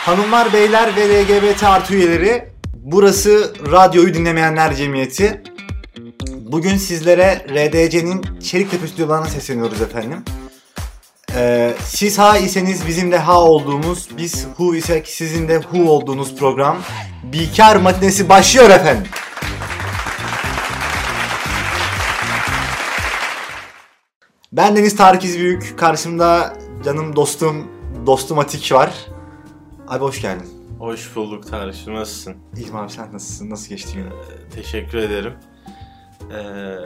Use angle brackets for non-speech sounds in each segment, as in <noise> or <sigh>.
Hanımlar, beyler ve LGBT artı üyeleri, burası Radyoyu Dinlemeyenler Cemiyeti. Bugün sizlere RDC'nin Çeliktepe stüdyolarına sesleniyoruz efendim. Ee, siz ha iseniz bizim de ha olduğumuz, biz hu isek sizin de hu olduğunuz program Bikar Matinesi başlıyor efendim. Ben Deniz Tarık İzbüyük, karşımda canım dostum, dostum Atik var. Abi hoş geldin. Hoş bulduk Tarık'cığım nasılsın? İyiyim abi sen nasılsın? Nasıl geçti günün? Ee, teşekkür ederim. Ee,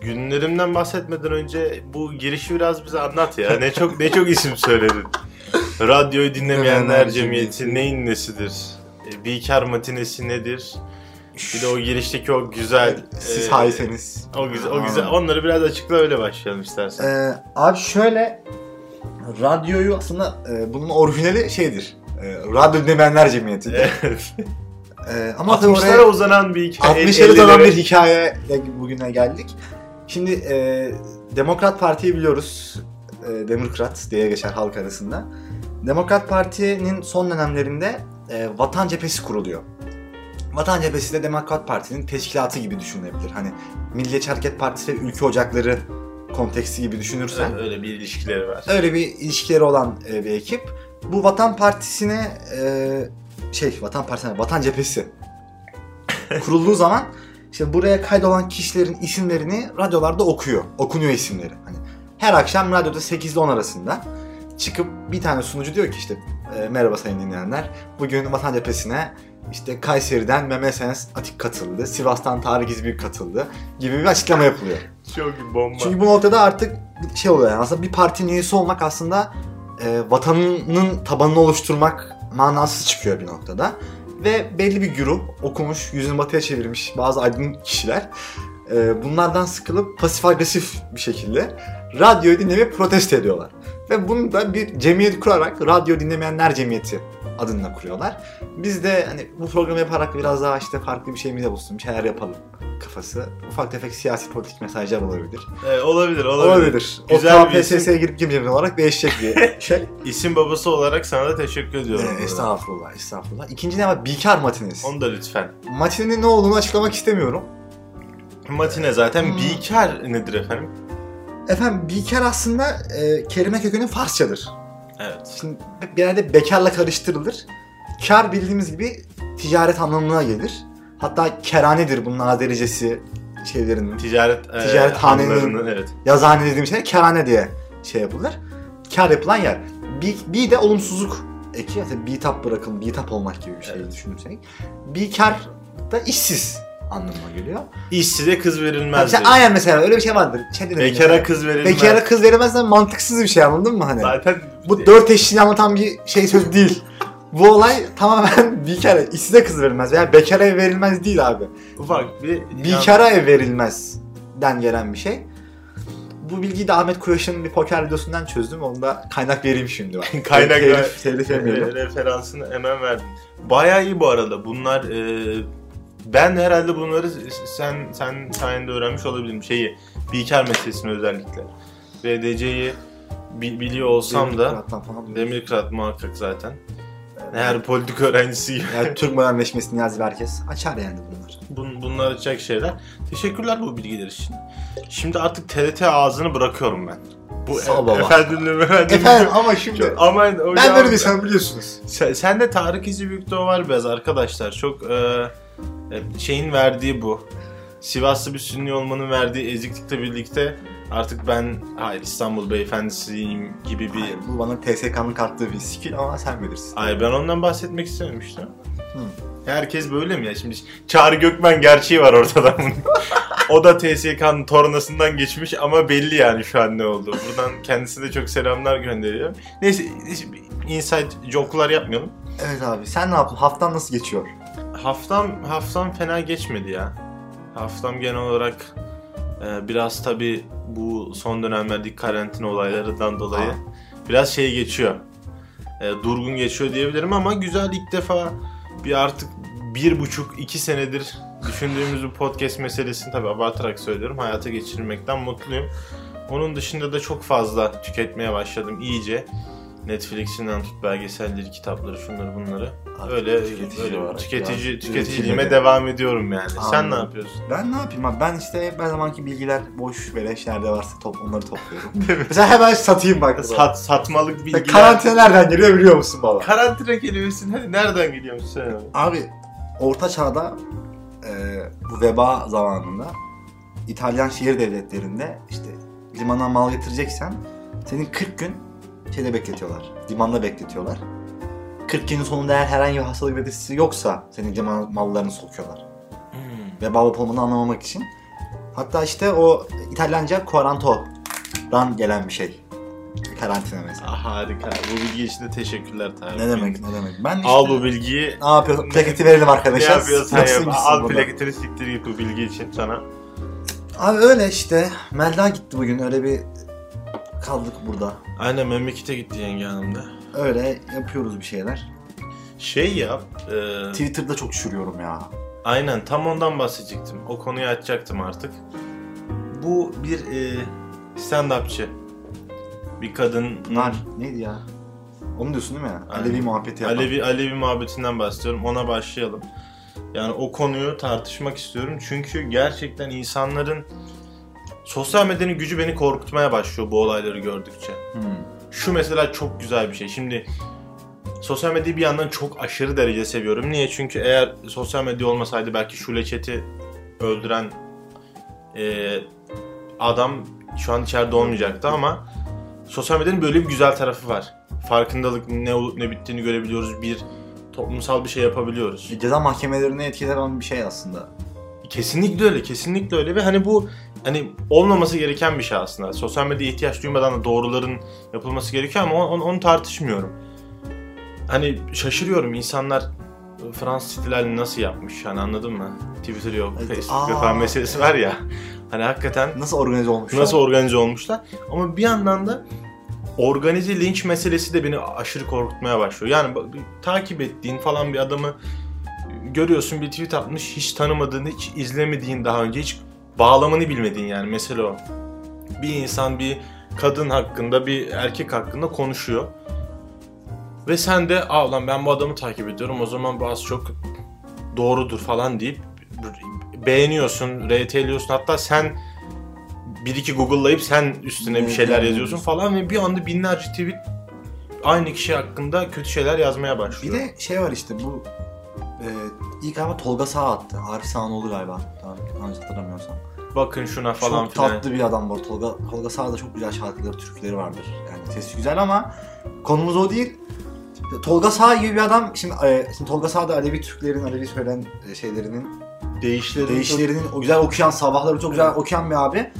günlerimden bahsetmeden önce bu girişi biraz bize anlat ya. Ne çok ne çok isim söyledin. <laughs> Radyoyu dinlemeyenler cemiyeti neyin nesidir? Ee, Bikar matinesi nedir? Bir de o girişteki o güzel Siz e, hayseniz. O güzel o güzel. Onları biraz açıkla öyle başlayalım istersen. Ee, abi şöyle radyoyu aslında e, bunun orijinali şeydir. E, Radyo Dinlemeyenler Cemiyeti. evet. E, ama tabii 60'lara oraya uzanan bir hikaye. 60'lara dalan 50'lere bir hikaye bugüne geldik. Şimdi e, Demokrat Parti'yi biliyoruz. E, Demokrat diye geçer halk arasında. Demokrat Parti'nin son dönemlerinde e, Vatan Cephesi kuruluyor. Vatan Cephesi de Demokrat Parti'nin teşkilatı gibi düşünülebilir. Hani Milliyetçi Hareket Partisi ve Ülke Ocakları konteksti gibi düşünürsen. Öyle bir ilişkileri var. Öyle bir ilişkileri olan e, bir ekip. Bu Vatan Partisi'ne e, şey Vatan Partisi'ne Vatan Cephesi <laughs> kurulduğu zaman işte buraya kaydolan kişilerin isimlerini radyolarda okuyor. Okunuyor isimleri. Hani her akşam radyoda 8 ile 10 arasında çıkıp bir tane sunucu diyor ki işte e, merhaba sayın dinleyenler. Bugün Vatan Cephesi'ne işte Kayseri'den Mehmet Enes Atik katıldı. Sivas'tan Tarık İzbük katıldı gibi bir açıklama yapılıyor. Çok bomba. Çünkü bu noktada artık şey oluyor yani aslında bir partinin üyesi olmak aslında e, vatanının tabanını oluşturmak manası çıkıyor bir noktada. Ve belli bir güruh okumuş, yüzünü batıya çevirmiş bazı aydın kişiler e, bunlardan sıkılıp pasif agresif bir şekilde radyoyu dinlemeyi protesto ediyorlar. Ve bunu da bir cemiyet kurarak Radyo Dinlemeyenler Cemiyeti adında kuruyorlar. Biz de hani bu programı yaparak biraz daha işte farklı bir şeyimize bulsun, bir şeyler yapalım kafası. Ufak tefek siyasi politik mesajlar olabilir. Ee, olabilir, olabilir. Olabilir. Güzel o bir isim. KPSS'ye girip girmeyeceğim olarak değişecek bir <laughs> şey. İsim babası olarak sana da teşekkür ediyorum. burada. estağfurullah, estağfurullah. İkinci ne var? Bikar matinesi. Onu da lütfen. Matinenin ne olduğunu açıklamak istemiyorum. Matine zaten Hmm. bikar nedir efendim? Efendim bikar aslında e, kelime kökeni Farsçadır. Evet. Şimdi genelde bekarla karıştırılır. Kar bildiğimiz gibi ticaret anlamına gelir. Hatta keranedir bunun Azericesi şeylerinin. Ticaret, e, Ticaret hanenin- hanlarının, evet. Yazıhane dediğim şey kerane diye şey yapılır. Kar yapılan yer. Bir, bir de olumsuzluk eki. Yani bitap bırakın, bitap olmak gibi bir şey Evet. düşünürsek. Bir kar da işsiz anlamına geliyor. İşsize kız verilmez. diyor. aynen mesela öyle bir şey vardır. Şey Bekara mesela. kız verilmez. Bekara kız verilmezsen mantıksız bir şey anladın mı hani? Zaten Bu dört eşliğini anlatan bir şey söz değil. Bu olay tamamen <laughs> bir kere işsize kız verilmez veya bekara ev verilmez değil abi. ufak bir... Bikara ev verilmez den gelen bir şey. Bu bilgiyi de Ahmet Kuraş'ın bir poker videosundan çözdüm. Onu da kaynak vereyim şimdi. Bak. <laughs> Kaynak ver. telif. Re- referansını hemen verdim. Bayağı iyi bu arada. Bunlar e, ben herhalde bunları sen sen sayende öğrenmiş olabilirim. Şeyi Bikar meselesini özellikle. VDC'yi bi- biliyor olsam da Demirkırat'tan falan duyuyorum. Demirkırat muhakkak zaten. Her politik öğrencisi. Yani Türk modernleşmesini yazdı herkes. Açar yani bunlar. Bun, bunlar açacak şeyler. Teşekkürler bu bilgiler için. Şimdi artık TRT ağzını bırakıyorum ben. Bu Sağ ol baba. efendim efendim. Efendim ama şimdi Aman ben böyle bir insan biliyorsunuz. Sen, sen de Tarık İzi Büyük'te o var biraz arkadaşlar. Çok e, e, şeyin verdiği bu. Sivaslı bir sünni olmanın verdiği eziklikle birlikte artık ben hayır İstanbul beyefendisiyim gibi bir... Hayır, bu bana TSK'nın kattığı bir skill ama sen bilirsin. Ay ben ondan bahsetmek istememiştim. Hı. Herkes böyle mi ya? Şimdi Çağrı Gökmen gerçeği var ortada. o da TSK'nın tornasından geçmiş ama belli yani şu an ne oldu. Buradan kendisine de çok selamlar gönderiyorum. Neyse inside joke'lar yapmayalım. Evet abi sen ne yaptın? Haftan nasıl geçiyor? Haftam haftam fena geçmedi ya. Haftam genel olarak e, biraz tabi bu son dönemlerdeki karantina olaylarından dolayı biraz şey geçiyor. E, durgun geçiyor diyebilirim ama güzel ilk defa bir artık bir buçuk iki senedir düşündüğümüz bu podcast meselesini tabi abartarak söylüyorum hayata geçirmekten mutluyum. Onun dışında da çok fazla tüketmeye başladım iyice. Netflix'inden tut belgeselleri, kitapları, şunları bunları. Abi, öyle tüketici öyle olarak tüketici biraz tüketiciliğime devam ediyorum yani. Sen ne Anladım. yapıyorsun? Ben ne yapayım abi? Ben işte her zamanki bilgiler boş beleş nerede varsa top, onları topluyorum. <laughs> Mesela hemen satayım bak. Sat, satmalık Ya bilgiler. Karantina nereden geliyor biliyor musun baba? Karantina kelimesinin hadi nereden geliyormuş sen? abi? Abi Orta Çağ'da e, bu veba zamanında İtalyan şehir devletlerinde işte limana mal getireceksen senin 40 gün şeyde bekletiyorlar. Limanda bekletiyorlar. 40 günün sonunda eğer herhangi bir hastalık belirtisi yoksa senin liman mallarını sokuyorlar. Veba olup olmadığını anlamamak için. Hatta işte o İtalyanca quaranto'dan gelen bir şey. Karantina mesela. Ah, harika. Bu bilgi için de teşekkürler Tarık. Ne demek ne demek. Ben işte Al bu bilgiyi. ne yapıyorsun? Plaketi verelim Ne arkadaşlar. yapıyorsan yap. Nasılmışsın Al plaketini siktir git bu bilgi için sana. Abi öyle işte. Melda gitti bugün. Öyle bir kaldık burada. Aynen memlekete gitti yenge hanım da. Öyle yapıyoruz bir şeyler. Şey yap. E, Twitter'da çok çürüyorum ya. aynen tam ondan bahsedecektim. O konuyu açacaktım artık. Bu bir e, stand-upçı. Bir kadın Nar neydi ya? Onu diyorsun değil mi? Aynen. Alevi muhabbeti yapan. Alevi Alevi muhabbetinden bahsediyorum. Ona başlayalım. Yani o konuyu tartışmak istiyorum. Çünkü gerçekten insanların sosyal medyanın gücü beni korkutmaya başlıyor bu olayları gördükçe. Hmm. Şu mesela çok güzel bir şey. Şimdi sosyal medyayı bir yandan çok aşırı derece seviyorum. Niye? Çünkü eğer sosyal medya olmasaydı belki Şule Çet'i öldüren e, adam şu an içeride olmayacaktı ama sosyal medyanın böyle bir güzel tarafı var. Farkındalık ne olup ne bittiğini görebiliyoruz. Bir toplumsal bir şey yapabiliyoruz. Ceza mahkemelerine etkiler olan bir şey aslında. Kesinlikle öyle, kesinlikle öyle ve hani bu hani olmaması gereken bir şey aslında. Sosyal medyaya ihtiyaç duymadan da doğruların yapılması gerekiyor ama onu, onu tartışmıyorum. Hani şaşırıyorum insanlar Fransız ihtilalini nasıl yapmış hani anladın mı? Twitter yok, Facebook falan meselesi var ya. Hani hakikaten Nasıl organize olmuş? nasıl organize olmuşlar. Ama bir yandan da organize linç meselesi de beni aşırı korkutmaya başlıyor. Yani takip ettiğin falan bir adamı görüyorsun bir tweet atmış hiç tanımadığın, hiç izlemediğin daha önce hiç bağlamını bilmediğin yani mesele o. Bir insan bir kadın hakkında bir erkek hakkında konuşuyor. Ve sen de aa lan ben bu adamı takip ediyorum o zaman bu az çok doğrudur falan deyip beğeniyorsun, RT'liyorsun hatta sen bir iki Google'layıp sen üstüne bir şeyler yazıyorsun falan ve bir anda binlerce tweet aynı kişi hakkında kötü şeyler yazmaya Bir başlıyor. de şey var işte bu e, ilk galiba Tolga Sağ attı. Arif Sağanoğlu galiba. Tamam, yanlış hatırlamıyorsam. Bakın şuna falan çok filan. tatlı bir adam var. Tolga, Tolga Sağ'da çok güzel şarkıları, türküleri vardır. Yani sesi güzel ama konumuz o değil. Tolga Sağ gibi bir adam, şimdi, e, şimdi Tolga Sağ da Alevi Türklerin, Alevi söylen e, şeylerinin, Değişlerin değişlerinin o güzel okuyan, sabahları çok güzel okuyan bir abi.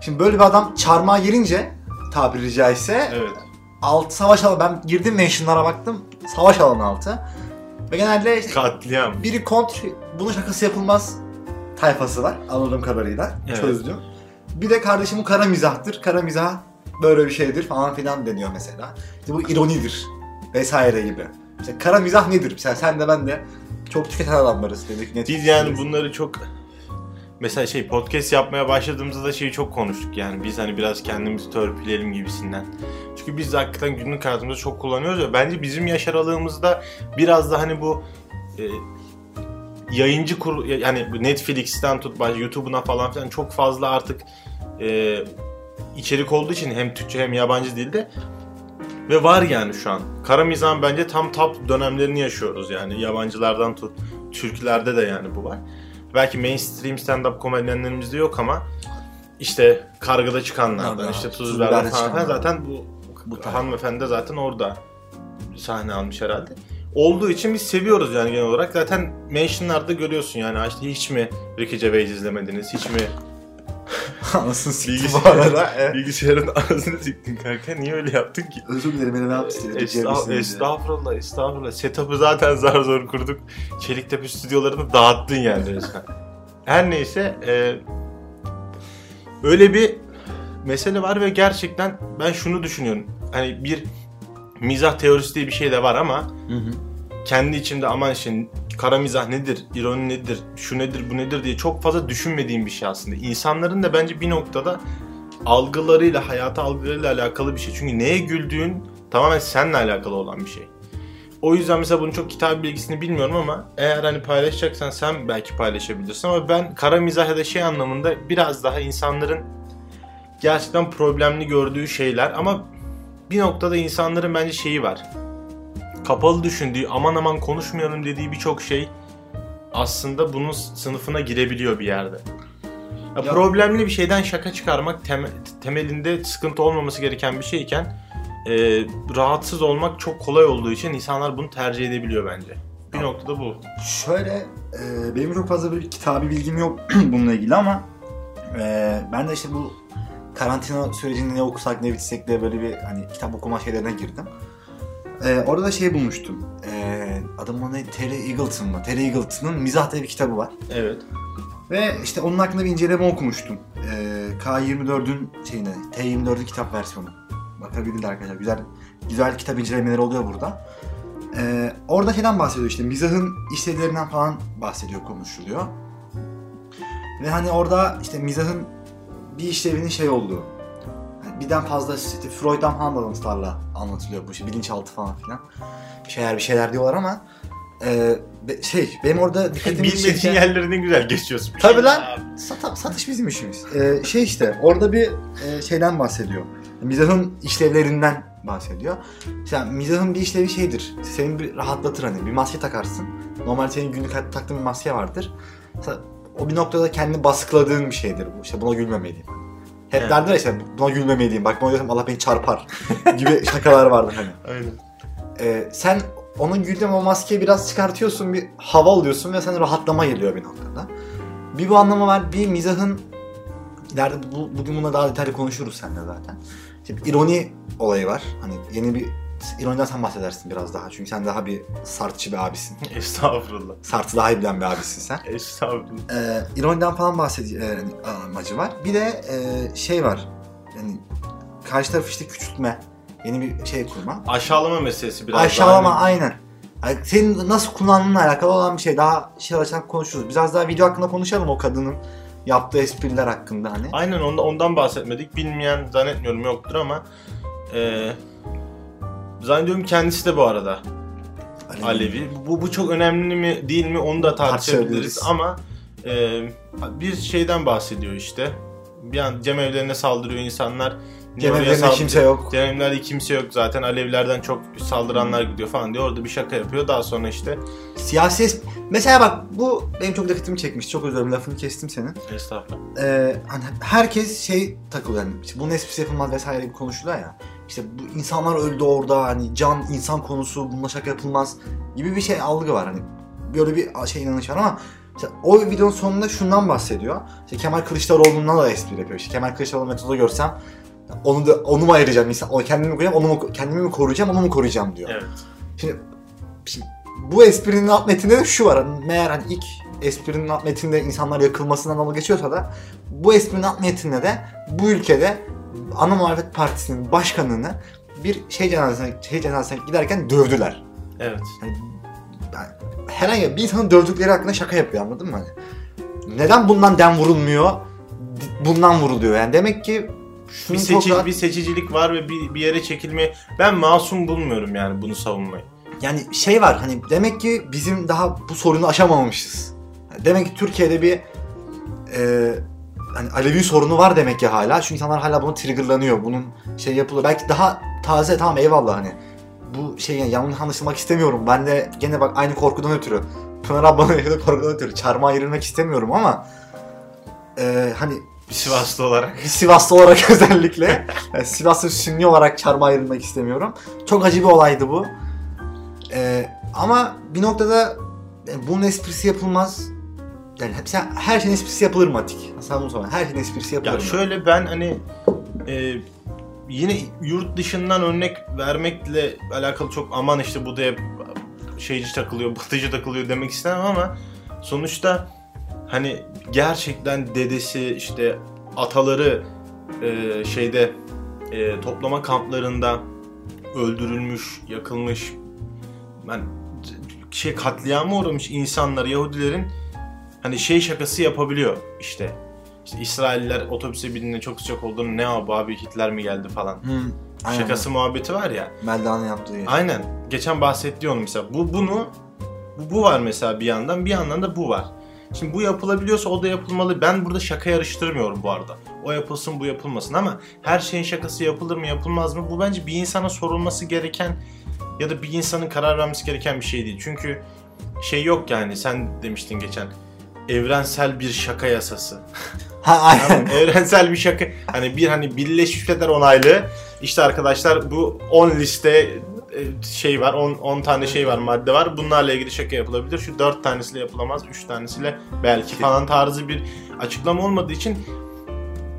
Şimdi böyle bir adam çarmıha girince tabiri caizse Evet. alt savaş alanı, ben girdim mentionlara baktım, savaş alanı altı. Ve genelde işte Katliam. biri kontr, bunun şakası yapılmaz tayfası var anladığım kadarıyla. Evet. Çözdüm. Bir de kardeşim bu kara mizahtır. Kara mizah böyle bir şeydir falan filan deniyor mesela. İşte bu ironidir vesaire gibi. Mesela kara mizah nedir? Mesela sen de ben de çok tüketen adamlarız dedik. Net Biz yani bunları çok mesela şey podcast yapmaya başladığımızda da şeyi çok konuştuk yani biz hani biraz kendimizi törpüleyelim gibisinden. Çünkü biz de hakikaten günlük hayatımızda çok kullanıyoruz ya bence bizim yaş aralığımızda biraz da hani bu e, yayıncı kur yani Netflix'ten tut YouTube'una falan filan çok fazla artık e, içerik olduğu için hem Türkçe hem yabancı dilde ve var yani şu an. Kara mizahın bence tam top dönemlerini yaşıyoruz yani yabancılardan tut Türklerde de yani bu var. Belki mainstream stand-up komedyenlerimizde yok ama işte kargıda çıkanlardan, işte Tuz tuzlardan Biber'de falan zaten bu, Bu tarz. hanımefendi de zaten orada sahne almış herhalde. Olduğu için biz seviyoruz yani genel olarak. Zaten mentionlarda görüyorsun yani işte hiç mi Ricky Gervais izlemediniz, hiç mi Anasını siktim bu arada. Evet. bilgisayarın ağzını siktin kanka niye öyle yaptın ki? Özür dilerim beni ne yaptı istedim. Estağ- estağfurullah, estağfurullah. Setup'ı zaten zar zor kurduk. Çeliktepe stüdyolarını dağıttın yani resmen. Her neyse, e, öyle bir mesele var ve gerçekten ben şunu düşünüyorum. Hani bir mizah teorisi diye bir şey de var ama Hı hı. kendi içimde aman işte kara mizah nedir, ironi nedir, şu nedir, bu nedir diye çok fazla düşünmediğim bir şey aslında. İnsanların da bence bir noktada algılarıyla, hayata algılarıyla alakalı bir şey. Çünkü neye güldüğün Tamamen seninle alakalı olan bir şey. O yüzden mesela bunun çok kitap bilgisini bilmiyorum ama eğer hani paylaşacaksan sen belki paylaşabilirsin ama ben kara mizah ya da şey anlamında biraz daha insanların gerçekten problemli gördüğü şeyler ama bir noktada insanların bence şeyi var. Kapalı düşündüğü, aman aman konuşmayalım dediği birçok şey aslında bunun sınıfına girebiliyor bir yerde. Ya Ya- problemli bir şeyden şaka çıkarmak tem- temelinde sıkıntı olmaması gereken bir şeyken e, rahatsız olmak çok kolay olduğu için insanlar bunu tercih edebiliyor bence. Bir Ya- noktada bu. Şöyle, e, benim çok fazla bir kitabi bilgim yok <clears throat> bununla ilgili ama e, ben de işte bu karantina sürecinde ne okusak ne bitsek diye böyle bir hani kitap okuma şeylerine girdim. E, orada da şey bulmuştum. E, adamın ne? Terry Eagleton mı? Terry Eagleton'ın Mizah diye bir kitabı var. Evet. Ve işte onun hakkında bir inceleme okumuştum. E, K24'ün şeyine, T24'ün kitap versiyonu. Bakabilirler arkadaşlar. Güzel güzel kitap incelemeleri oluyor burada. Ee, orada şeyden bahsediyor işte mizahın işlevlerinden falan bahsediyor, konuşuluyor. Ve hani orada işte mizahın bir işlevinin şey olduğu. Birden fazla işte Freud'dan falan alıntılarla anlatılıyor bu şey bilinçaltı falan filan. Bir şeyler bir şeyler diyorlar ama e, be- şey benim orada dikkatimi Bilmediğin çeken... yerleri ne güzel geçiyorsun. Tabii lan. Sat- satış bizim işimiz. Ee, şey işte orada bir e, şeyden bahsediyor. Mizahın işlevlerinden bahsediyor. İşte mizahın bir işlevi şeydir. Seni bir rahatlatır hani. Bir maske takarsın. Normal senin günlük hayatta taktığın bir maske vardır. Mesela o bir noktada kendini baskıladığın bir şeydir bu. İşte buna gülmemeliyim. Hep Evet. derler işte buna gülmemeliyim. Bak buna gülsem Allah beni çarpar <laughs> gibi şakalar vardır hani. Aynen. Ee, sen onun güldüğün o maskeyi biraz çıkartıyorsun, bir hava alıyorsun ve sana rahatlama geliyor bir noktada. Bir bu anlamı var, bir mizahın ileride bu, bugün buna daha detaylı konuşuruz seninle zaten. İşte bir ironi olayı var. Hani yeni bir ironiden sen bahsedersin biraz daha. Çünkü sen daha bir sartçı bir abisin. <laughs> Estağfurullah. Sartı daha iyi bilen bir abisin sen. Estağfurullah. Ee, ironiden falan bahsediyor e, amacı var. Bir de e, şey var. Yani karşı tarafı işte küçültme. Yeni bir şey kurma. Aşağılama meselesi biraz Aşağılama daha. aynen. Yani senin nasıl kullandığınla alakalı olan bir şey. Daha şey açarak konuşuruz. Biraz daha video hakkında konuşalım o kadının yaptığı espriler hakkında hani. Aynen ondan, ondan bahsetmedik. Bilmeyen zannetmiyorum yoktur ama e, zannediyorum kendisi de bu arada Alevi. Bu, bu çok önemli mi değil mi onu da tartışabiliriz ama e, bir şeyden bahsediyor işte. Bir an cemevlerine saldırıyor insanlar. Cemevlerinde kimse yok. Cemevlerde kimse yok zaten. Alevlerden çok saldıranlar gidiyor falan diyor. Orada bir şaka yapıyor. Daha sonra işte Siyasi es- Mesela bak bu benim çok dikkatimi çekmiş. Çok özür dilerim lafını kestim senin. estağfurullah. Ee, hani herkes şey takılıyor yani işte bunun esprisi yapılmaz vesaire gibi konuşuluyor ya. İşte bu insanlar öldü orada hani can insan konusu bununla şaka yapılmaz gibi bir şey algı var hani. Böyle bir şey inanış var ama işte o videonun sonunda şundan bahsediyor. İşte Kemal Kılıçdaroğlu'ndan da espri yapıyor. İşte Kemal Kılıçdaroğlu metodu görsem onu da onu mu ayıracağım insan o kendimi mi koruyacağım onu mu kendimi mi koruyacağım onu mu koruyacağım diyor. Evet. Şimdi, şimdi bu esprinin alt metninde de şu var. Hani meğer hani ilk esprinin alt metninde insanlar yakılmasından dalga geçiyorsa da bu esprinin alt metninde de bu ülkede ana muhalefet partisinin başkanını bir şey cenazesine, şey cenazesine giderken dövdüler. Evet. Yani herhangi bir insanın dövdükleri hakkında şaka yapıyor anladın mı? Hani neden bundan dem vurulmuyor? Bundan vuruluyor yani. Demek ki şunu Bir, çok seçi, rahat- bir seçicilik var ve bir, bir yere çekilme. Ben masum bulmuyorum yani bunu savunmayı. Yani şey var hani demek ki bizim daha bu sorunu aşamamışız. Demek ki Türkiye'de bir e, hani Alevi sorunu var demek ki hala. Çünkü insanlar hala bunu triggerlanıyor. Bunun şey yapılıyor. Belki daha taze tamam eyvallah hani. Bu şey yani yanlış anlaşılmak istemiyorum. Ben de gene bak aynı korkudan ötürü. Pınar ablanın <laughs> yaşadığı korkudan ötürü. Çarmıha ayrılmak istemiyorum ama e, hani Bir Sivaslı olarak. bir Sivaslı olarak <laughs> özellikle yani Sivaslı Sünni olarak çarmıha ayrılmak istemiyorum. Çok acı bir olaydı bu. Ee, ama bir noktada e, bunun esprisi yapılmaz. Yani hepsi, her şeyin esprisi yapılır mı Atik? Sen bunu söyle. Her şeyin esprisi yapılır Ya mı? şöyle ben hani e, yine yurt dışından örnek vermekle alakalı çok aman işte bu da hep şeyci takılıyor, <laughs> batıcı takılıyor demek istemem ama sonuçta hani gerçekten dedesi işte ataları e, şeyde e, toplama kamplarında öldürülmüş, yakılmış ben şey katliama uğramış insanlar Yahudilerin hani şey şakası yapabiliyor işte. İşte İsrailler otobüse bindiğinde çok sıcak olduğunu ne abi abi Hitler mi geldi falan. Hı. Aynen. şakası muhabbeti var ya. Melda'nın yaptığı yer. Aynen. Geçen bahsetti onu mesela. Bu bunu bu, bu var mesela bir yandan, bir yandan da bu var. Şimdi bu yapılabiliyorsa o da yapılmalı. Ben burada şaka yarıştırmıyorum bu arada. O yapılsın, bu yapılmasın ama her şeyin şakası yapılır mı, yapılmaz mı? Bu bence bir insana sorulması gereken ya da bir insanın karar vermesi gereken bir şey değil. Çünkü şey yok yani sen demiştin geçen evrensel bir şaka yasası. Ha aynen. evrensel bir şaka. Hani bir hani Birleşmiş Milletler onaylı. İşte arkadaşlar bu 10 liste e, şey var 10, 10 tane şey var madde var bunlarla ilgili şaka yapılabilir şu 4 tanesiyle yapılamaz 3 tanesiyle belki falan tarzı bir açıklama olmadığı için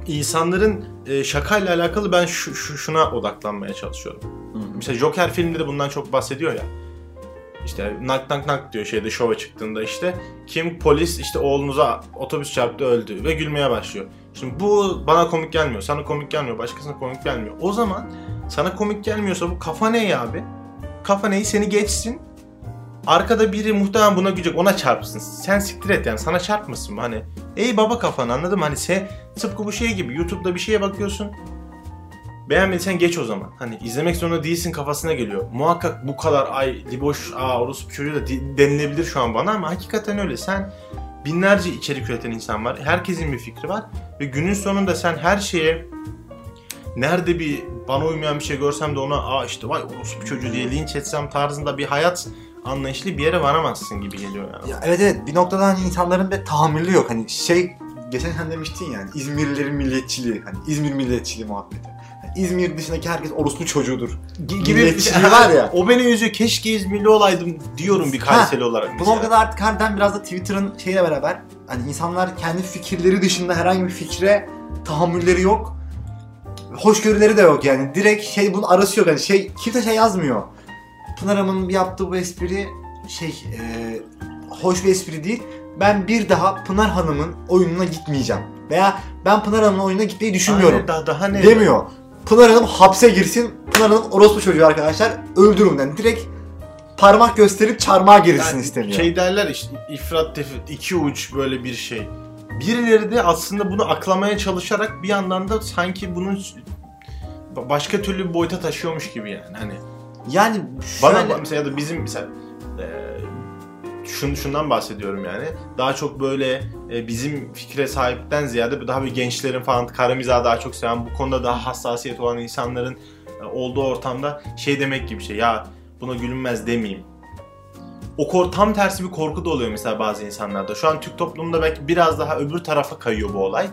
insanların e, şakayla alakalı ben şu, şu şuna odaklanmaya çalışıyorum. Mesela Joker filmde de bundan çok bahsediyor ya. İşte nak nak nak diyor şeyde şova çıktığında işte kim polis işte oğlunuza otobüs çarptı öldü ve gülmeye başlıyor. Şimdi bu bana komik gelmiyor, sana komik gelmiyor, başkasına komik gelmiyor. O zaman sana komik gelmiyorsa bu kafa ne ya abi? Kafa neyi seni geçsin. Arkada biri muhtemelen buna gülecek ona çarpsın. Sen siktir et yani sana çarpmasın mı? Hani ey baba kafanı anladın mı? Hani sen tıpkı bu şey gibi YouTube'da bir şeye bakıyorsun. Beğenmediysen geç o zaman. Hani izlemek zorunda değilsin kafasına geliyor. Muhakkak bu kadar ay liboş aa orospu çocuğu da denilebilir şu an bana ama hakikaten öyle. Sen binlerce içerik üreten insan var. Herkesin bir fikri var. Ve günün sonunda sen her şeye nerede bir bana uymayan bir şey görsem de ona aa işte vay orospu çocuğu diye linç etsem tarzında bir hayat anlayışlı bir yere varamazsın gibi geliyor yani. Ya evet evet bir noktada hani insanların bir tahammülü yok. Hani şey geçen sen demiştin yani İzmirlilerin milliyetçiliği hani İzmir milliyetçiliği muhabbeti. Hani İzmir dışındaki herkes orospu çocuğudur. Gi- Milliyetçiliği var ya. <laughs> O beni üzüyor. Keşke İzmirli olaydım diyorum bir Kayseri olarak. Bu noktada artık harbiden biraz da Twitter'ın şeyle beraber hani insanlar kendi fikirleri dışında herhangi bir fikre tahammülleri yok. Hoşgörüleri de yok yani. Direkt şey bunun arası yok. Yani şey kimse şey yazmıyor. Pınar Hanım'ın yaptığı bu espri şey e, hoş bir espri değil. Ben bir daha Pınar Hanım'ın oyununa gitmeyeceğim. Veya ben Pınar Hanım'ın oyununa gitmeyi düşünmüyorum. Aynen, daha, daha ne? Demiyor. Pınar Hanım hapse girsin. Pınar Hanım orospu çocuğu arkadaşlar. Öldürün. Yani direkt parmak gösterip çarmıha girilsin Yani istemiyor. Şey derler işte ifrat tefrit iki uç böyle bir şey. Birileri de aslında bunu aklamaya çalışarak bir yandan da sanki bunun başka türlü bir boyuta taşıyormuş gibi yani. Hani Yani bana şöyle... mesela ya da bizim mesela şun, şundan bahsediyorum yani. Daha çok böyle e, bizim fikre sahipten ziyade daha bir gençlerin falan kara mizahı daha çok seven bu konuda daha hassasiyet olan insanların e, olduğu ortamda şey demek gibi şey ya buna gülünmez demeyeyim. O kor tam tersi bir korku da oluyor mesela bazı insanlarda. Şu an Türk toplumunda belki biraz daha öbür tarafa kayıyor bu olay.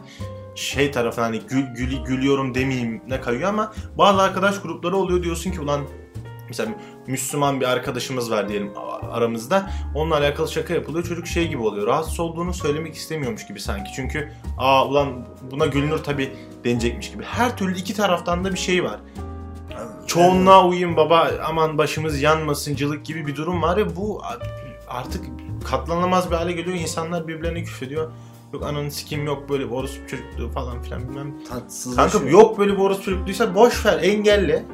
Şey tarafına hani gül, gül, gülüyorum demeyeyim ne kayıyor ama bazı arkadaş grupları oluyor diyorsun ki ulan mesela Müslüman bir arkadaşımız var diyelim aramızda. Onunla alakalı şaka yapılıyor. Çocuk şey gibi oluyor. Rahatsız olduğunu söylemek istemiyormuş gibi sanki. Çünkü aa ulan buna gülünür tabii denecekmiş gibi. Her türlü iki taraftan da bir şey var. Çoğunluğa uyun baba aman başımız yanmasıncılık gibi bir durum var ya bu artık katlanamaz bir hale geliyor. İnsanlar birbirlerine küfrediyor. Yok ananı sikim yok böyle bir orospu çocukluğu falan filan bilmem. Tatsızlaşıyor. Kanka yok böyle bir orospu çocukluysa boş ver engelle.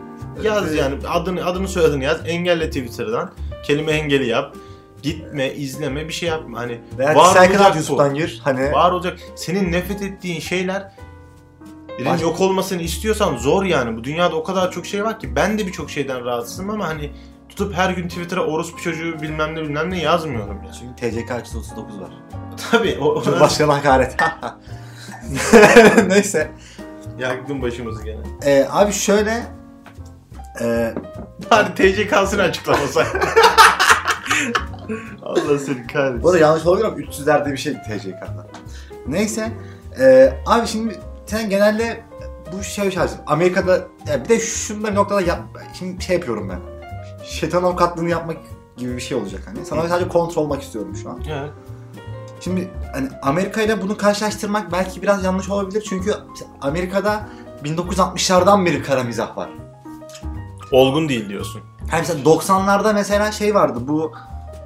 Yaz yani adını adını soyadını yaz. Engelle Twitter'dan. Kelime engeli yap. Gitme, izleme, bir şey yapma. Hani Veya var olacak YouTube'dan gir. Hani var olacak. Senin nefret ettiğin şeyler Baş- yok olmasını istiyorsan zor yani. Bu dünyada o kadar çok şey var ki ben de birçok şeyden rahatsızım ama hani tutup her gün Twitter'a orospu çocuğu bilmem ne bilmem ne yazmıyorum yani. çünkü TCK 339 var. <laughs> Tabii o, Cumhurbaşkanı hakaret. <laughs> Neyse. yaktın başımızı gene. Ee, abi şöyle e, Bari TCK'sını açıklamasa. <laughs> Allah seni kahretsin. bu arada yanlış olabilir ama 300'lerde bir şey TCK'da. Neyse. e, abi şimdi sen genelde bu şey şarjı Amerika'da ya bir de şunda bir noktada yap, şimdi şey yapıyorum ben. Şeytan avukatlığını yapmak gibi bir şey olacak hani. Sana sadece kontrol olmak istiyorum şu an. Evet. Şimdi hani Amerika ile bunu karşılaştırmak belki biraz yanlış olabilir çünkü Amerika'da 1960'lardan beri kara mizah var. Olgun değil diyorsun. Hani mesela 90'larda mesela şey vardı bu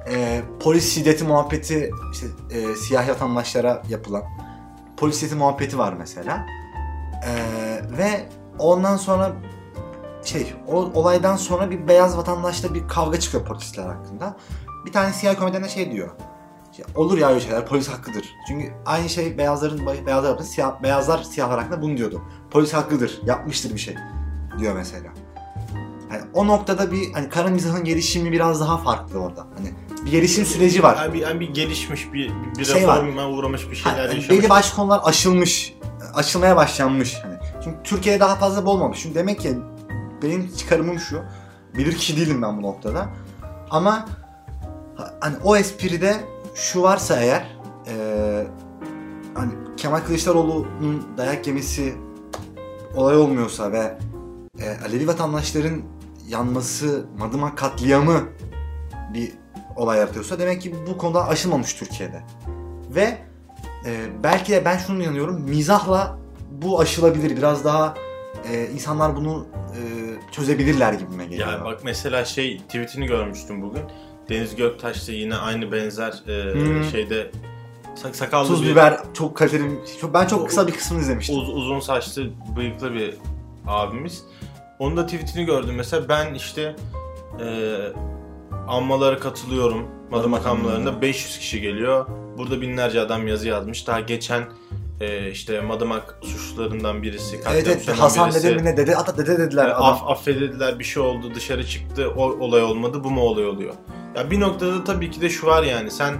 e, polis şiddeti muhabbeti işte e, siyah vatandaşlara yapılan polis şiddeti muhabbeti var mesela. E, ve ondan sonra şey o olaydan sonra bir beyaz vatandaşla bir kavga çıkıyor polisler hakkında. Bir tane siyah komedyen şey diyor. "Ya Olur ya öyle şeyler polis hakkıdır. Çünkü aynı şey beyazların beyazlar yaptı siyah beyazlar siyahlar hakkında bunu diyordu. Polis hakkıdır. Yapmıştır bir şey. diyor mesela. Yani o noktada bir hani kara mizahın gelişimi biraz daha farklı orada. Hani bir gelişim süreci var. Yani bir, yani bir gelişmiş bir, bir Şey reforma uğramış bir şeyler Hani yaşamış. belli başlı konular aşılmış, açılmaya başlanmış. Hani çünkü Türkiye'de daha fazla olmamış. Çünkü demek ki benim çıkarımım şu. Bilir kişi değilim ben bu noktada. Ama ha- hani o espride şu varsa eğer eee, hani Kemal Kılıçdaroğlu'nun dayak yemesi olay olmuyorsa ve e, Alevi vatandaşların yanması, Madımak katliamı bir olay yaratıyorsa demek ki bu konuda aşılmamış Türkiye'de. Ve e, belki de ben şunu inanıyorum, mizahla bu aşılabilir. Biraz daha e, insanlar bunu e, çözebilirler gibime geliyor. Ya bak mesela şey tweetini görmüştüm bugün. Deniz Göktaş da yine aynı benzer e, Hmm. şeyde sak- sakallı Tuz bir biber çok kaliteli. Çok, ben çok kısa bir kısmını izlemiştim. uz- uzun saçlı bıyıklı bir abimiz. Onun da tweetini gördüm mesela ben işte e, anmalara katılıyorum. Madımak anmalarında anmaları. 500 kişi geliyor. Burada binlerce adam yazı yazmış. Daha geçen e, işte Madımak suçlularından birisi. Evet evet Hasan birisi. dede mi ne dede hatta dede dediler adam. af, affedildiler bir şey oldu dışarı çıktı o olay olmadı bu mu olay oluyor. Ya bir noktada tabii ki de şu var yani sen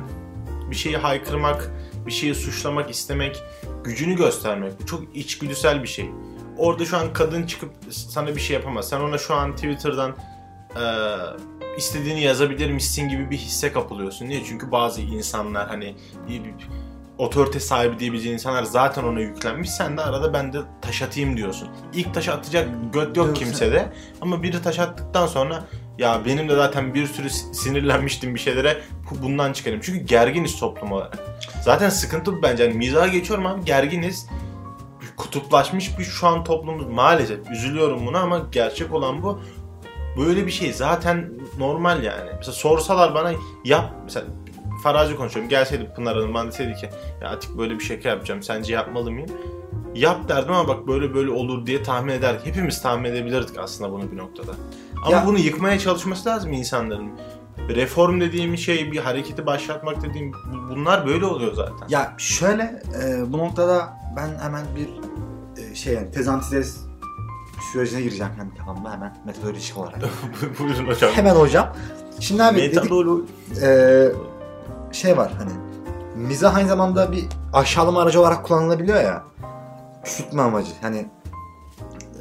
bir şeyi haykırmak, bir şeyi suçlamak istemek, gücünü göstermek bu çok içgüdüsel bir şey. Orada şu an kadın çıkıp sana bir şey yapamaz. Sen ona şu an Twitter'dan eee, istediğini yazabilirmişsin gibi bir hisse kapılıyorsun. Niye? Çünkü bazı insanlar hani bir- bir- otorite sahibi diyebileceğin insanlar zaten ona yüklenmiş. Sen de arada ben de taş atayım diyorsun. İlk taş atacak göt yok kimsede. Ama biri taş attıktan sonra ya benim de zaten bir sürü si- sinirlenmiştim bir şeylere bu- bundan çıkarım. Çünkü gerginiz toplum olarak. Zaten sıkıntı bu bence. Yani mizaha geçiyorum abi gerginiz. Kutuplaşmış bir şu an toplumumuz maalesef. Üzülüyorum buna ama gerçek olan bu. Böyle bir şey zaten normal yani. Mesela sorsalar bana yap mesela farazi konuşuyorum. Gelseydi Pınar Hanım bana deseydi ki ya Atik böyle bir şaka yapacağım sence yapmalı mıyım? Yap derdim ama bak böyle böyle olur diye tahmin ederdik. Hepimiz tahmin edebilirdik aslında bunu bir noktada. Ama Ya- bunu yıkmaya çalışması lazım insanların. Reform dediğim şey, bir hareketi başlatmak dediğim bu- bunlar böyle oluyor zaten. Ya şöyle e, bu noktada ben hemen bir e, şey yani tezantitez sürecine gireceğim kendi kafamda hemen metodolojik olarak. <laughs> Buyurun hocam. hemen hocam. Şimdi abi dedik, e, şey var hani mizah aynı zamanda bir aşağılama aracı olarak kullanılabiliyor ya. Küçültme amacı. Hani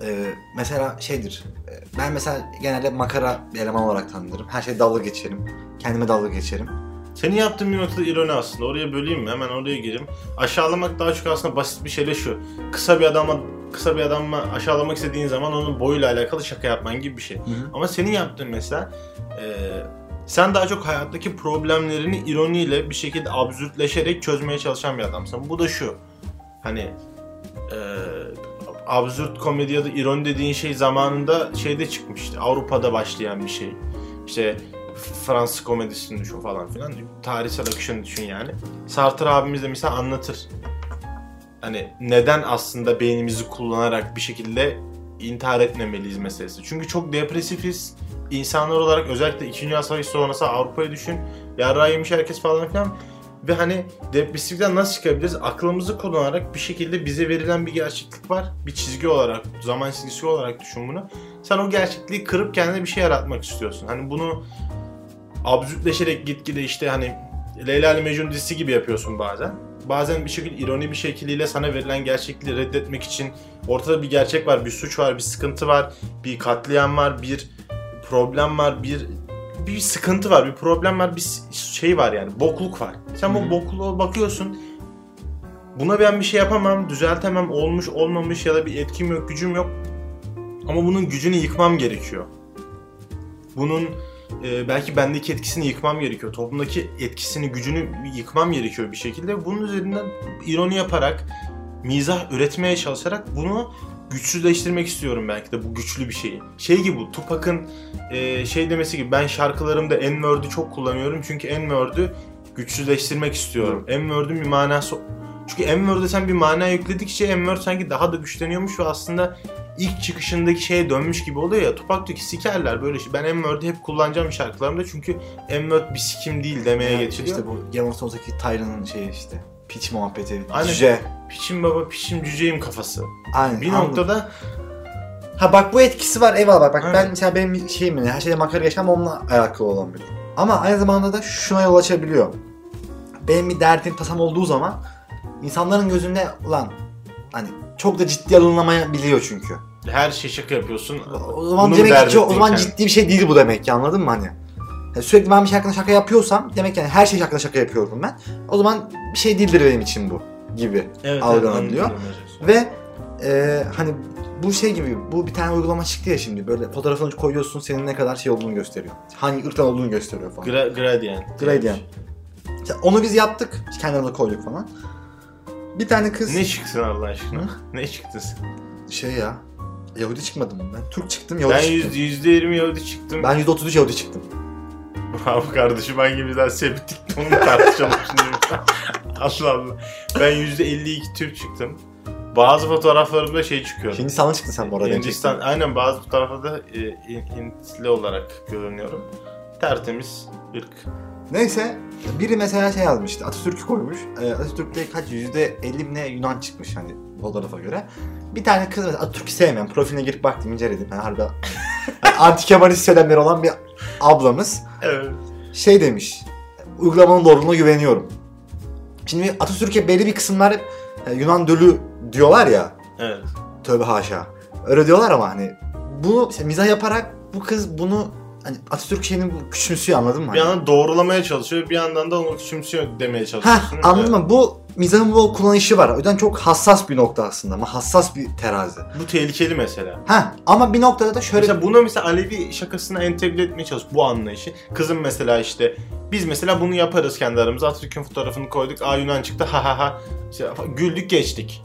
e, mesela şeydir. e, Ben mesela genelde makara bir eleman olarak tanınırım. Her şey dalga geçerim. Kendime dalga geçerim. Senin yaptığın bir noktada ironi aslında. Oraya böleyim mi? Hemen oraya gireyim. Aşağılamak daha çok aslında basit bir şeyle şu. Kısa bir adama kısa bir adamı aşağılamak istediğin zaman onun boyuyla alakalı şaka yapman gibi bir şey. Ama senin yaptığın mesela e, sen daha çok hayattaki problemlerini ironiyle bir şekilde absürtleşerek çözmeye çalışan bir adamsın. Bu da şu. Hani e, absürt komedi ya da ironi dediğin şey zamanında şeyde çıkmıştı. Avrupa'da başlayan bir şey. İşte Fransız komedisini düşün falan filan. Tarihsel akışını düşün yani. Sartre abimiz de mesela anlatır. Hani neden aslında beynimizi kullanarak bir şekilde intihar etmemeliyiz meselesi. Çünkü çok depresifiz. İnsanlar olarak özellikle 2. Dünya Savaşı sonrası Avrupa'yı düşün. Yarrağı yemiş herkes falan filan. Ve hani depresiften nasıl çıkabiliriz? Aklımızı kullanarak bir şekilde bize verilen bir gerçeklik var. Bir çizgi olarak, zaman çizgisi olarak düşün bunu. Sen o gerçekliği kırıp kendine bir şey yaratmak istiyorsun. Hani bunu absürtleşerek gitgide işte hani Leyla ile Mecnun dizisi gibi yapıyorsun bazen. Bazen bir şekilde ironi bir şekliyle sana verilen gerçekliği reddetmek için ortada bir gerçek var, bir suç var, bir sıkıntı var, bir katliam var, bir problem var, bir bir sıkıntı var, bir problem var, bir şey var yani, bokluk var. Sen bu bokluğa bakıyorsun. Buna ben bir şey yapamam, düzeltemem, olmuş, olmamış ya da bir etkim yok, gücüm yok. Ama bunun gücünü yıkmam gerekiyor. Bunun e, belki bendeki etkisini yıkmam gerekiyor. Toplumdaki etkisini, gücünü yıkmam gerekiyor bir şekilde. Bunun üzerinden ironi yaparak, mizah üretmeye çalışarak bunu güçsüzleştirmek istiyorum belki de bu güçlü bir şeyi. Şey gibi bu Tupac'ın e, şey demesi gibi ben şarkılarımda N-word'ü çok kullanıyorum çünkü N-word'ü güçsüzleştirmek istiyorum. N-word'ün bir manası çünkü N-word'e sen bir mana yükledikçe N-word sanki daha da güçleniyormuş ve aslında ilk çıkışındaki şeye dönmüş gibi oluyor ya. Tupac diyor ki sikerler böyle şey. Ben M-word'ü hep kullanacağım şarkılarımda çünkü M-word bir sikim değil demeye Yani getiriyor. İşte bu Game of Thrones'daki Tyrion'ın şeyi işte. Piç muhabbeti. Aynen. Cüce. Piçim baba piçim cüceyim kafası. Aynen. Bir anladım. noktada Ha bak bu etkisi var eyvallah bak, bak ben Evet. mesela benim şeyim ne her şeyde makara geçmem onunla alakalı olan bir durum. Ama aynı zamanda da şuna yol açabiliyor. Benim bir derdim tasam olduğu zaman insanların gözünde ulan hani çok da ciddi alınlamayabiliyor çünkü. Her şey şaka yapıyorsun. O zaman Bunu demek ki o zaman kendin. ciddi bir şey değil bu demek ki anladın mı hani? Yani sürekli ben bir şey hakkında şaka yapıyorsam demek yani her şey hakkında şaka yapıyorum ben. O zaman bir şey değildir benim için bu gibi. Evet, algılanabiliyor. anladım. Ve e, hani bu şey gibi bu bir tane uygulama çıktı ya şimdi böyle fotoğrafını koyuyorsun senin ne kadar şey olduğunu gösteriyor. Hangi ırktan olduğunu gösteriyor falan. Gra- gradient. Gradient. İşte onu biz yaptık. Kendimize koyduk falan. Bir tane kız Ne çıktın Allah aşkına? Hı? Ne çıktın sen? şey ya Yahudi çıkmadım ben. Türk çıktım Yahudi Ben çıktım. yüzde yirmi Yahudi çıktım. Ben %33 Yahudi çıktım. Abi kardeşim hangi birden septik onu tartışalım şimdi. Allah Allah. Ben yüzde 52 Türk çıktım. Bazı fotoğraflarımda şey çıkıyor. Hindistan'a çıktın sen bu arada. Hindistan, aynen bazı fotoğraflarda e, Hin- Hintli olarak görünüyorum. Tertemiz ırk. Neyse biri mesela şey yazmıştı. Atatürk'ü koymuş. Ee, Atatürk'te kaç %50 mi ne Yunan çıkmış hani fotoğrafa göre. Bir tane kız mesela Atatürk'ü sevmeyen profiline girip baktım inceledim. Yani harbi <laughs> yani anti Kemalist söylemleri olan bir ablamız Evet. şey demiş. Uygulamanın doğruluğuna güveniyorum. Şimdi Atatürk'e belli bir kısımlar hep e, Yunan dölü diyorlar ya. Evet. Tövbe haşa. Öyle diyorlar ama hani bunu işte mizah yaparak bu kız bunu hani Atatürk şeyini bu küçümsüyor anladın mı? Bir yandan doğrulamaya çalışıyor, bir yandan da onu küçümsüyor demeye çalışıyorsun. anladın mı? Bu mizahın bu kullanışı var. O yüzden çok hassas bir nokta aslında ama hassas bir terazi. Bu tehlikeli mesela. Ha ama bir noktada da şöyle Mesela bunu mesela Alevi şakasına entegre etmeye çalış bu anlayışı. Kızım mesela işte biz mesela bunu yaparız kendi aramızda. Atatürk'ün fotoğrafını koyduk. Aa Yunan çıktı ha ha ha. İşte güldük geçtik.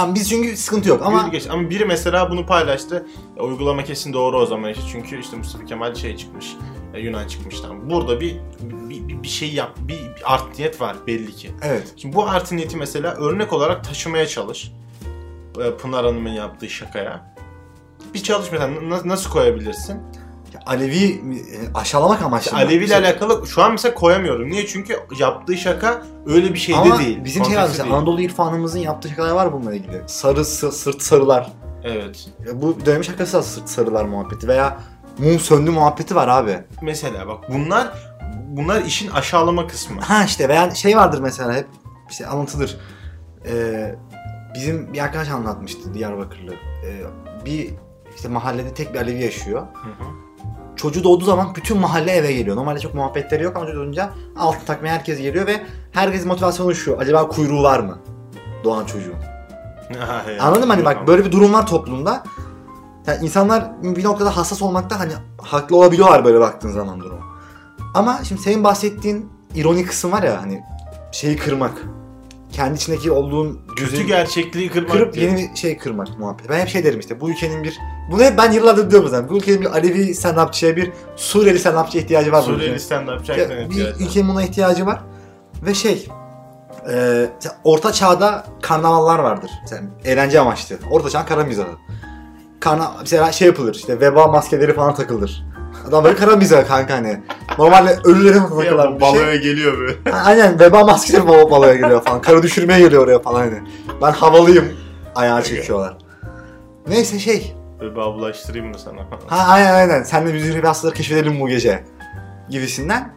Tamam biz çünkü sıkıntı yok ama geçtik. Ama biri mesela bunu paylaştı. E, uygulama kesin doğru o zaman işte. Çünkü işte Mustafa Kemal şey çıkmış. e, Yunan çıkmış tamam. Burada bir bir, bir, bir şey yap. Bir, bir art niyet var belli ki. evet. Şimdi bu art niyeti mesela örnek olarak taşımaya çalış. E, Pınar Hanım'ın yaptığı şakaya. Bir çalış mesela na- nasıl koyabilirsin? Alevi e, aşağılamak amaçlı. Alevi ile alakalı şu an mesela koyamıyorum. Niye? Çünkü yaptığı şaka öyle bir şeyde Ama değil. bizim şey var mesela. Anadolu irfanımızın yaptığı şakalar var bununla ilgili. Sarı sı- sırt sarılar. Evet. Ya Bu dönemin şakası aslında sırt sarılar muhabbeti veya mum söndü muhabbeti var abi. Mesela bak bunlar bunlar işin aşağılama kısmı. Ha işte veya şey vardır mesela hep işte anlatılır. Ee, bizim bir arkadaş anlatmıştı Diyarbakırlı. Ee, bir işte mahallede tek bir Alevi yaşıyor. Hı hı. Çocuğu doğduğu zaman bütün mahalle eve geliyor. Normalde çok muhabbetleri yok ama çocuğu doğunca altın takmaya herkes geliyor ve herkesin motivasyonu şu. Acaba kuyruğu var mı? Doğan çocuğun. <laughs> Anladın mı? Hani bak böyle bir durum var toplumda. Yani insanlar bir noktada hassas olmakta hani haklı olabiliyorlar böyle baktığın zaman duruma. Ama şimdi senin bahsettiğin ironi kısım var ya hani şeyi kırmak. Kendi içindeki olduğun kötü gerçekliği kırmak kırıp diye. yeni bir şey kırmak muhabbet. Ben hep şey derim işte bu ülkenin bir bunu hep ben yıllardır diyorum zaten. Bu ülkenin bir Alevi stand-upçıya bir Suriyeli stand-upçıya ihtiyacı var. Suriyeli ülkenin. stand-up Ya, çekten bir ülkenin buna ihtiyacı var. Ve şey e, orta çağda karnavallar vardır. Mesela eğlence amaçlı. Orta çağın kara mizahı. Karna, mesela şey yapılır işte veba maskeleri falan takılır. Adam böyle kara mizahı kanka hani. Normalde ölülere takılan bir şey. Baloya geliyor böyle. Ha, Aynen veba maskeleri bal balaya geliyor falan. Karı düşürmeye geliyor oraya falan hani. Ben havalıyım ayağı çekiyorlar. Neyse şey. Böyle bir ablaştırayım mı sana? Ha aynen aynen. Sen de müzik hastaları keşfedelim bu gece. Gibisinden.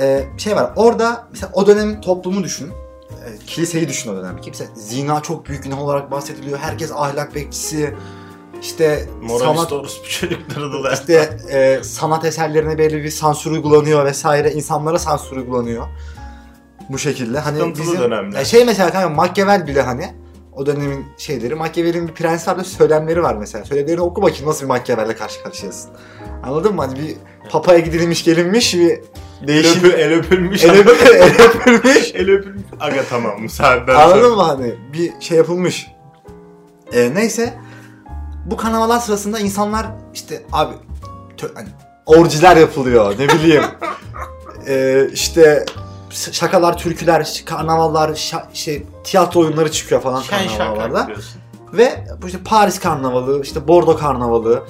Ee, şey var. Orada mesela o dönemin toplumu düşün. Ee, kiliseyi düşün o dönem. Mesela zina çok büyük günah olarak bahsediliyor. Herkes ahlak bekçisi. İşte sanat orospu çocukları da işte e, sanat eserlerine belli bir sansür uygulanıyor vesaire. insanlara sansür uygulanıyor. Bu şekilde. Hani Sıkıntılı bizim dönemler. Ya şey mesela kanka Machiavelli bile hani o dönemin şeyleri. Machiavelli'nin bir prens var ve söylemleri var mesela. Söylemlerini oku bakayım nasıl bir Machiavelli'yle karşı karşıyasın. Anladın mı? Hani bir papaya gidilmiş gelinmiş bir El, değişim. öpü, el öpülmüş. el, öpü- el öpülmüş. <laughs> el öpülmüş. Aga tamam bu saatten Anladın sonra. mı hani? Bir şey yapılmış. Ee, neyse. Bu kanamalar sırasında insanlar işte abi tö- hani, orjiler yapılıyor ne bileyim. <laughs> ee, işte şakalar, türküler, karnavallar, şa- şey tiyatro oyunları çıkıyor falan Şen karnavallarda. Ve bu işte Paris karnavalı, işte Bordo karnavalı,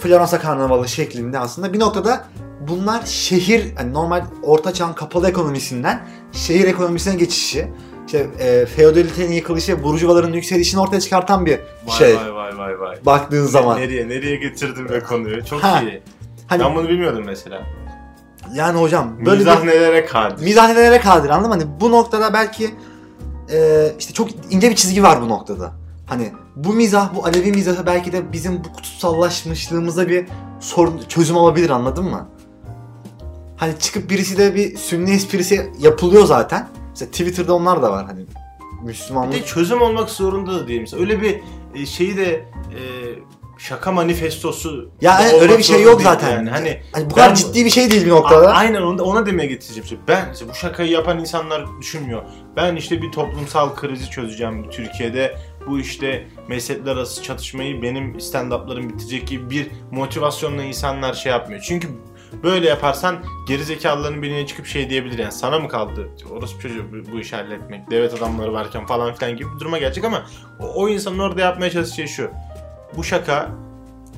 Floransa karnavalı şeklinde aslında bir noktada bunlar şehir, hani normal orta çağın kapalı ekonomisinden şehir ekonomisine geçişi işte e, feodalitenin yıkılışı, burjuvaların yükselişini ortaya çıkartan bir Vay şey. vay vay vay vay. Baktığın zaman. Nereye nereye getirdim be konuyu. Çok Ha. iyi. Hani Ben bunu bilmiyordum mesela. yani hocam böyle Mizah bir nelere kadir. mizah nelere kadir anladın mı? Hani bu noktada belki e, işte çok ince bir çizgi var bu noktada. Hani bu mizah, bu Alevi mizahı belki de bizim bu kutsallaşmışlığımıza bir sorun, çözüm olabilir anladın mı? Hani çıkıp birisi de bir sünni esprisi yapılıyor zaten. Mesela Twitter'da onlar da var hani Bir Müslümanlık. de çözüm olmak zorunda da değil. Mesela öyle bir e, şeyi de e, şaka manifestosu Ya evet, olmak öyle bir şey yok zaten. Yani. Hani Hani bu kadar ben- ciddi bir şey değil bir noktada. Aynen onu, ona demeye getireceğim. işte. Ben işte bu şakayı yapan insanlar düşünmüyor. Ben işte bir toplumsal krizi çözeceğim Türkiye'de. Bu işte mezhepler arası çatışmayı benim stand-up'larım bitecek gibi bir motivasyonla insanlar şey yapmıyor. Çünkü böyle yaparsan gerizekalıların birine çıkıp şey diyebilir yani sana mı kaldı orası çocuğu bu, işi halletmek devlet adamları varken falan filan gibi bir duruma gelecek ama o, o insanın orada yapmaya çalıştığı şey şu. Bu şaka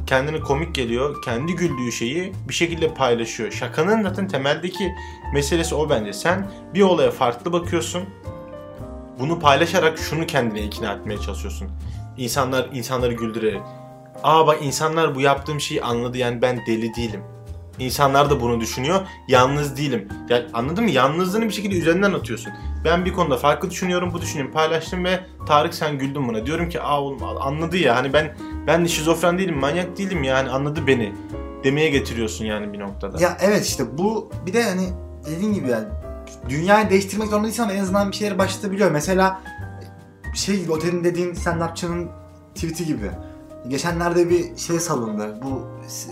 kendine komik geliyor. Kendi güldüğü şeyi bir şekilde paylaşıyor. Şakanın zaten temeldeki meselesi o bence. Sen bir olaya farklı bakıyorsun. Bunu paylaşarak şunu kendine ikna etmeye çalışıyorsun. İnsanlar insanları güldürerek. Aa bak insanlar bu yaptığım şeyi anladı yani ben deli değilim. İnsanlar da bunu düşünüyor. Yalnız değilim. Yani anladın mı? Yalnızlığını bir şekilde üzerinden atıyorsun. Ben bir konuda farklı düşünüyorum, bu düşünüyorum paylaştım ve Tarık sen güldün buna. Diyorum ki aa oğlum anladı ya hani ben ben şizofren değilim, manyak değilim yani anladı beni demeye getiriyorsun yani bir noktada. Ya evet işte bu bir de hani dediğin gibi yani dünyayı değiştirmek zorunda değilsin ama en azından bir şeyleri başlatabiliyor. Mesela şey otelin dediğin stand-upçının tweet'i gibi. Geçenlerde bir şey salındı. Bu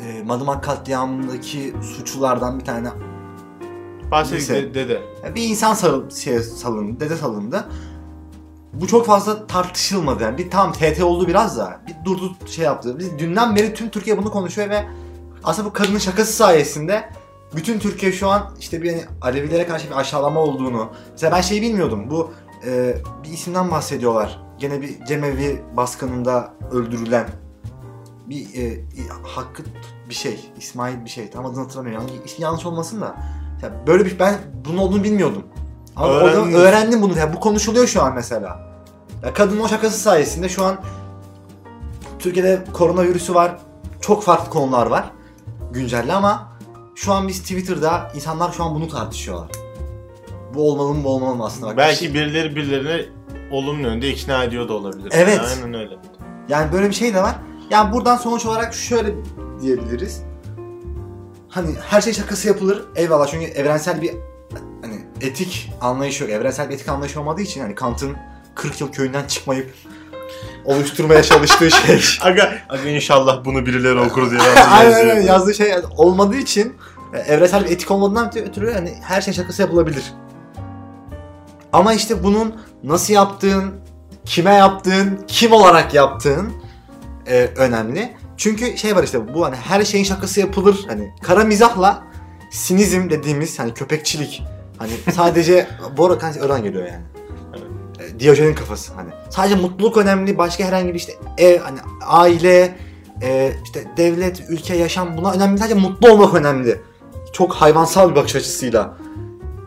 e, Madımak katliamındaki suçlulardan bir tane Bahsedik de- dede. bir insan sarıl, şey salındı, dede salındı. Bu çok fazla tartışılmadı yani. Bir tamam TT oldu biraz da. Bir durdu şey yaptı. Biz dünden beri tüm Türkiye bunu konuşuyor ve aslında bu kadının şakası sayesinde bütün Türkiye şu an işte bir hani Alevilere karşı bir aşağılama olduğunu. Mesela ben şeyi bilmiyordum. Bu e, bir isimden bahsediyorlar. Gene bir cemevi baskınında öldürülen bir e, hakkı bir şey. İsmail bir şey. Tam adını hatırlamıyorum. İsmi yanlış olmasın da. Ya böyle bir ben bunun olduğunu bilmiyordum. Ama oradan öğrendim bunu. Yani bu konuşuluyor şu an mesela. Ya kadının o şakası sayesinde şu an Türkiye'de koronavirüsü var. Çok farklı konular var. Güncelli ama şu an biz Twitter'da insanlar şu an bunu tartışıyorlar. Bu olmalı mı bu olmalı mı aslında? Bak, Belki şey- birileri birilerini olumlu yönde ikna ediyor da olabilir. Evet. Aynen öyle. Yani böyle bir şey de var. Yani buradan sonuç olarak şöyle diyebiliriz. Hani her şey şakası yapılır. Eyvallah çünkü evrensel bir hani etik anlayış yok. Evrensel bir etik anlayış olmadığı için hani Kant'ın 40 yıl köyünden çıkmayıp oluşturmaya çalıştığı <laughs> şey. Aga, aga inşallah bunu birileri okur diye de aynen yazıyorum. aynen yazdığı şey olmadığı için e, evrensel bir etik olmadığından ötürü hani her şey şakası yapılabilir. Ama işte bunun nasıl yaptığın, kime yaptığın, kim olarak yaptığın e, önemli. Çünkü şey var işte bu hani her şeyin şakası yapılır. Hani kara mizahla sinizm dediğimiz hani köpekçilik. Hani <laughs> sadece bu arada kanka oradan geliyor yani. E, Diyojen'in kafası hani. Sadece mutluluk önemli. Başka herhangi bir işte ev, hani aile, e, işte devlet, ülke, yaşam buna önemli. Sadece mutlu olmak önemli. Çok hayvansal bir bakış açısıyla.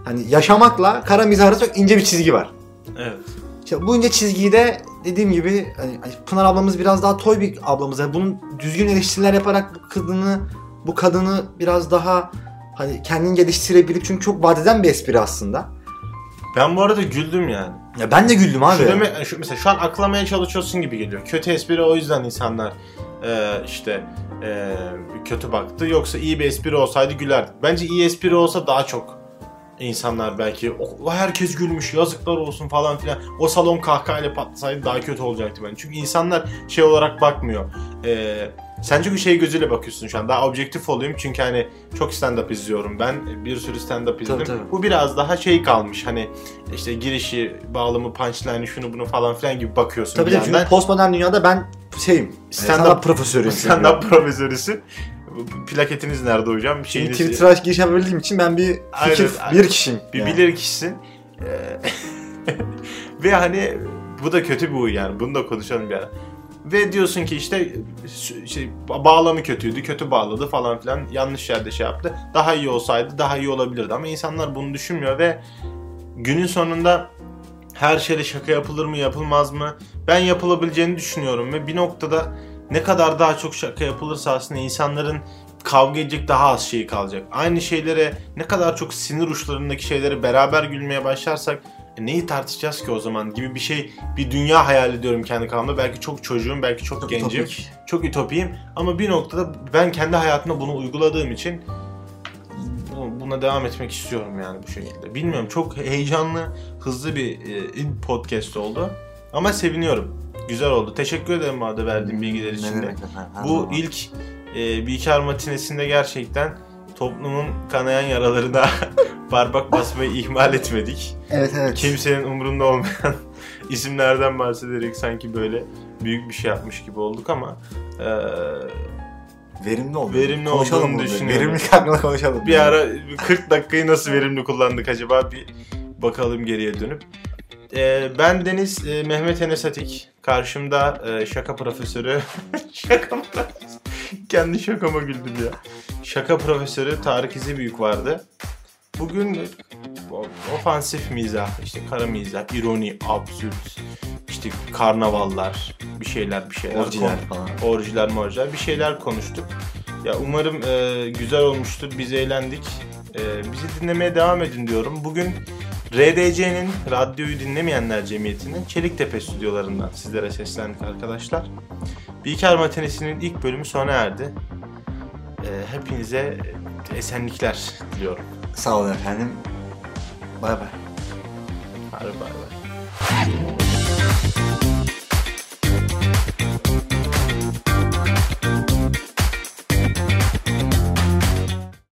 Hani yaşamakla kara mizah arasında çok ince bir çizgi var. Evet. İşte bu ince çizgiyi de dediğim gibi hani hani Pınar ablamız biraz daha toy bir ablamız. Yani bunun düzgün eleştiriler yaparak bu kadını bu kadını biraz daha hani kendini geliştirebilip çünkü çok vadeden bir espri aslında. Ben bu arada güldüm yani. Ya ben de güldüm abi. Şu deme, şu, mesela şu an aklamaya çalışıyorsun gibi geliyor. Kötü espri o yüzden insanlar e, işte e, kötü baktı. Yoksa iyi bir espri olsaydı gülerdik. Bence iyi espri olsa daha çok insanlar belki o, herkes gülmüş yazıklar olsun falan filan. O salon kahkahayla patlasaydı daha kötü olacaktı bence. Çünkü insanlar şey olarak bakmıyor. E, sen çünkü şey gözüyle bakıyorsun şu an. Daha objektif olayım çünkü hani çok stand-up izliyorum ben. Bir sürü stand-up izledim. Tabii, tabii. Bu biraz daha şey kalmış hani işte girişi, bağlamı, punchline'ı şunu bunu falan filan gibi bakıyorsun Tabii bir tabii çünkü yandan. postmodern dünyada ben şeyim. Stand-up- Stand-up profesörüyüm. <laughs> Stand-up profesörüsün. Plaketiniz nerede hocam? Şimdi Şeyiniz, Twitter'a giriş yapabildiğim için ben bir fikir, Aynen, aynen. bir kişiyim. bir yani. bilir kişisin. Ee, <laughs> Ve hani bu da kötü bir huy yani. Bunu da konuşalım bir ara. Ve diyorsun ki işte şey, bağlamı kötüydü, kötü bağladı falan filan. Yanlış yerde şey yaptı. Daha iyi olsaydı daha iyi olabilirdi ama insanlar bunu düşünmüyor ve günün sonunda her şeyde şaka yapılır mı yapılmaz mı? Ben yapılabileceğini düşünüyorum ve bir noktada ne kadar daha çok şaka yapılırsa aslında insanların kavga edecek daha az şey kalacak. Aynı şeylere ne kadar çok sinir uçlarındaki şeylere beraber gülmeye başlarsak e, neyi tartışacağız ki o zaman gibi bir şey bir dünya hayal ediyorum kendi kafamda. Belki çok çocuğum, belki çok, Çok gencim, ütopik. çok ütopiyim ama bir noktada ben kendi hayatımda bunu uyguladığım için bu- buna devam etmek istiyorum yani bu şekilde. Bilmiyorum çok heyecanlı, hızlı bir e, podcast oldu ama seviniyorum. Güzel oldu. Teşekkür ederim bana da verdiğin bilgiler için de. Bu ilk e, Bilkar matinesinde gerçekten toplumun kanayan yaralarına <laughs> parmak basmayı ihmal etmedik. Evet evet. Kimsenin umurunda olmayan <laughs> isimlerden bahsederek sanki böyle büyük bir şey yapmış gibi olduk ama e, Verimli oldu. Verimli konuşalım olduğunu düşünüyorum. Verimlilik hakkında konuşalım. bir ara 40 dakikayı nasıl verimli kullandık acaba bir bakalım geriye dönüp. E, ben Deniz e, Mehmet Enes Atik. Karşımda e, şaka profesörü. <laughs> şaka profesörü. Kendi şakama güldüm ya. Şaka profesörü Tarık İzibüyük vardı. Bugün o- ofansif mizah, işte kara mizah, ironi, absürt, işte karnavallar, bir şeyler bir şeyler. Orijinal konu- falan. Orijinal morjinal bir şeyler konuştuk. Ya umarım e, güzel olmuştur. Biz eğlendik. E, bizi dinlemeye devam edin diyorum. Bugün RDC'nin, Radyoyu Dinlemeyenler Cemiyeti'nin Çeliktepe stüdyolarından sizlere seslendik arkadaşlar. Bilkar Matinesi'nin ilk bölümü sona erdi. E, hepinize esenlikler diliyorum. Sağ olun efendim. Bay bay. Hadi bay bay. <laughs>